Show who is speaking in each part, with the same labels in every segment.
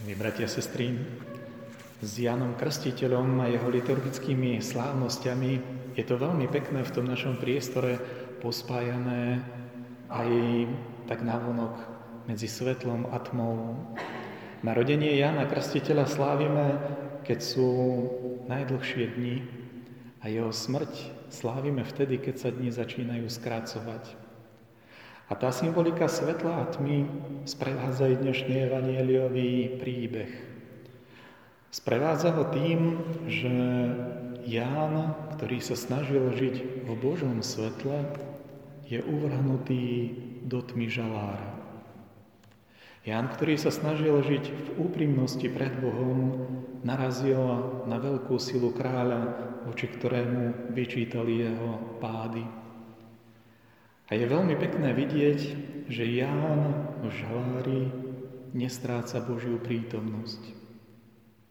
Speaker 1: Milí bratia a sestry, s Janom Krstiteľom a jeho liturgickými slávnosťami je to veľmi pekné v tom našom priestore pospájané aj tak navonok medzi svetlom a tmou. Narodenie Jana Krstiteľa slávime, keď sú najdlhšie dni a jeho smrť slávime vtedy, keď sa dni začínajú skrácovať. A tá symbolika svetla a tmy sprevádza aj dnešný evanieliový príbeh. Sprevádza ho tým, že Ján, ktorý sa snažil žiť v Božom svetle, je uvrhnutý do tmy žalára. Ján, ktorý sa snažil žiť v úprimnosti pred Bohom, narazil na veľkú silu kráľa, voči ktorému vyčítali jeho pády. A je veľmi pekné vidieť, že Ján v žalári nestráca Božiu prítomnosť.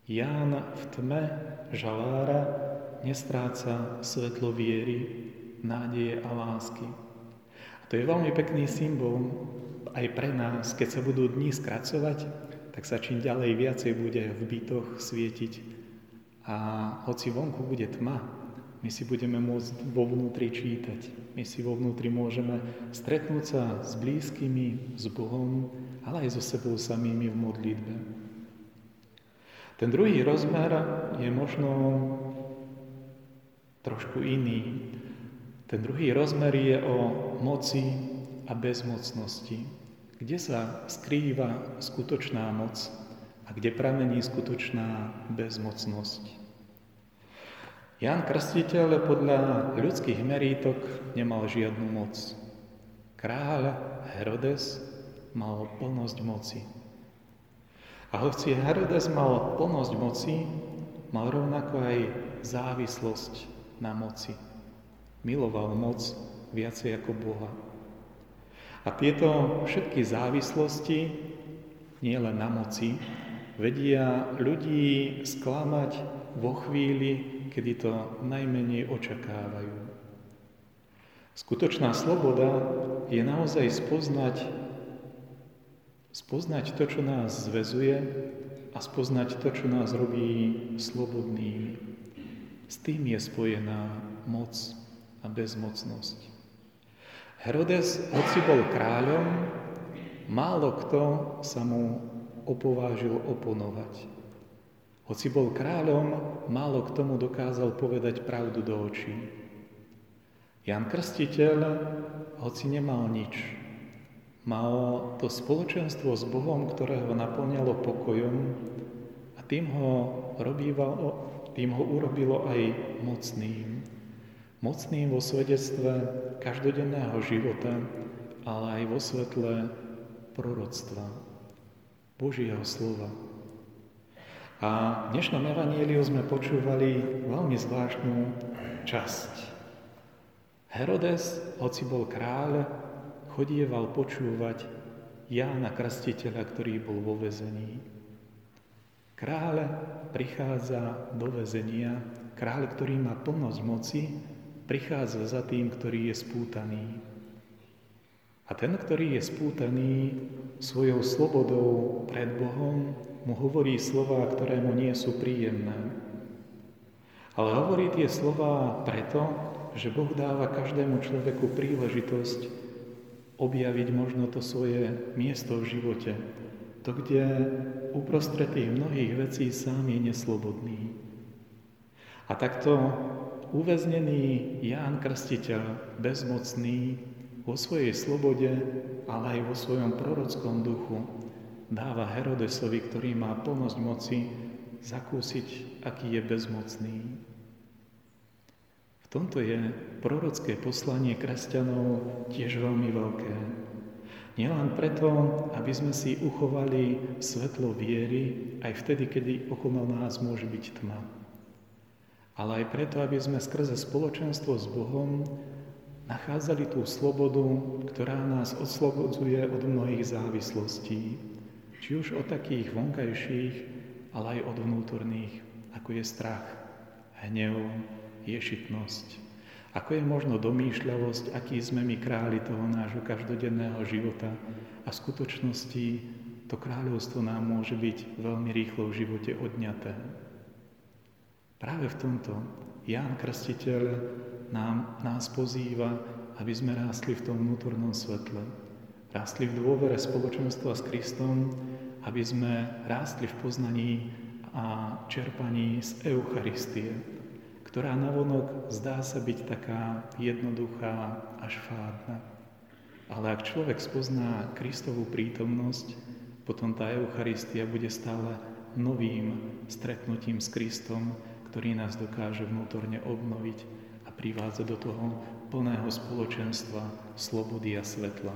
Speaker 1: Ján v tme žalára nestráca svetlo viery, nádeje a lásky. A to je veľmi pekný symbol aj pre nás, keď sa budú dni skracovať, tak sa čím ďalej viacej bude v bytoch svietiť. A hoci vonku bude tma, my si budeme môcť vo vnútri čítať. My si vo vnútri môžeme stretnúť sa s blízkymi, s Bohom, ale aj so sebou samými v modlitbe. Ten druhý rozmer je možno trošku iný. Ten druhý rozmer je o moci a bezmocnosti. Kde sa skrýva skutočná moc a kde pramení skutočná bezmocnosť. Ján Krstiteľ podľa ľudských merítok nemal žiadnu moc. Kráľ Herodes mal plnosť moci. A hoci Herodes mal plnosť moci, mal rovnako aj závislosť na moci. Miloval moc viacej ako Boha. A tieto všetky závislosti, nie len na moci, vedia ľudí sklamať vo chvíli, kedy to najmenej očakávajú. Skutočná sloboda je naozaj spoznať, spoznať to, čo nás zvezuje a spoznať to, čo nás robí slobodnými. S tým je spojená moc a bezmocnosť. Herodes, hoci bol kráľom, málo kto sa mu opovážil oponovať. Hoci bol kráľom, málo k tomu dokázal povedať pravdu do očí. Jan Krstiteľ, hoci nemal nič, mal to spoločenstvo s Bohom, ktoré ho naplňalo pokojom a tým ho, robívalo, tým ho urobilo aj mocným. Mocným vo svedectve každodenného života, ale aj vo svetle proroctva, Božieho slova. A v dnešnom evaníliu sme počúvali veľmi zvláštnu časť. Herodes, hoci bol kráľ, chodieval počúvať Jána Krstiteľa, ktorý bol vo vezení. Kráľ prichádza do vezenia, kráľ, ktorý má plnosť moci, prichádza za tým, ktorý je spútaný. A ten, ktorý je spútaný svojou slobodou pred Bohom, mu hovorí slova, ktoré mu nie sú príjemné. Ale hovorí tie slova preto, že Boh dáva každému človeku príležitosť objaviť možno to svoje miesto v živote. To, kde uprostred tých mnohých vecí sám je neslobodný. A takto uväznený Ján Krstiteľ, bezmocný, vo svojej slobode, ale aj vo svojom prorockom duchu, dáva Herodesovi, ktorý má plnosť moci, zakúsiť, aký je bezmocný. V tomto je prorocké poslanie kresťanov tiež veľmi veľké. Nielen preto, aby sme si uchovali svetlo viery aj vtedy, kedy okolo nás môže byť tma. Ale aj preto, aby sme skrze spoločenstvo s Bohom nachádzali tú slobodu, ktorá nás oslobodzuje od mnohých závislostí. Či už od takých vonkajších, ale aj od vnútorných, ako je strach, hnev, ješitnosť. Ako je možno domýšľavosť, aký sme my králi toho nášho každodenného života a v skutočnosti to kráľovstvo nám môže byť veľmi rýchlo v živote odňaté. Práve v tomto Ján Krstiteľ nám, nás pozýva, aby sme rástli v tom vnútornom svetle. Rástli v dôvere spoločenstva s Kristom, aby sme rástli v poznaní a čerpaní z Eucharistie, ktorá navonok zdá sa byť taká jednoduchá až fádna. Ale ak človek spozná Kristovú prítomnosť, potom tá Eucharistia bude stále novým stretnutím s Kristom, ktorý nás dokáže vnútorne obnoviť a privázať do toho plného spoločenstva, slobody a svetla.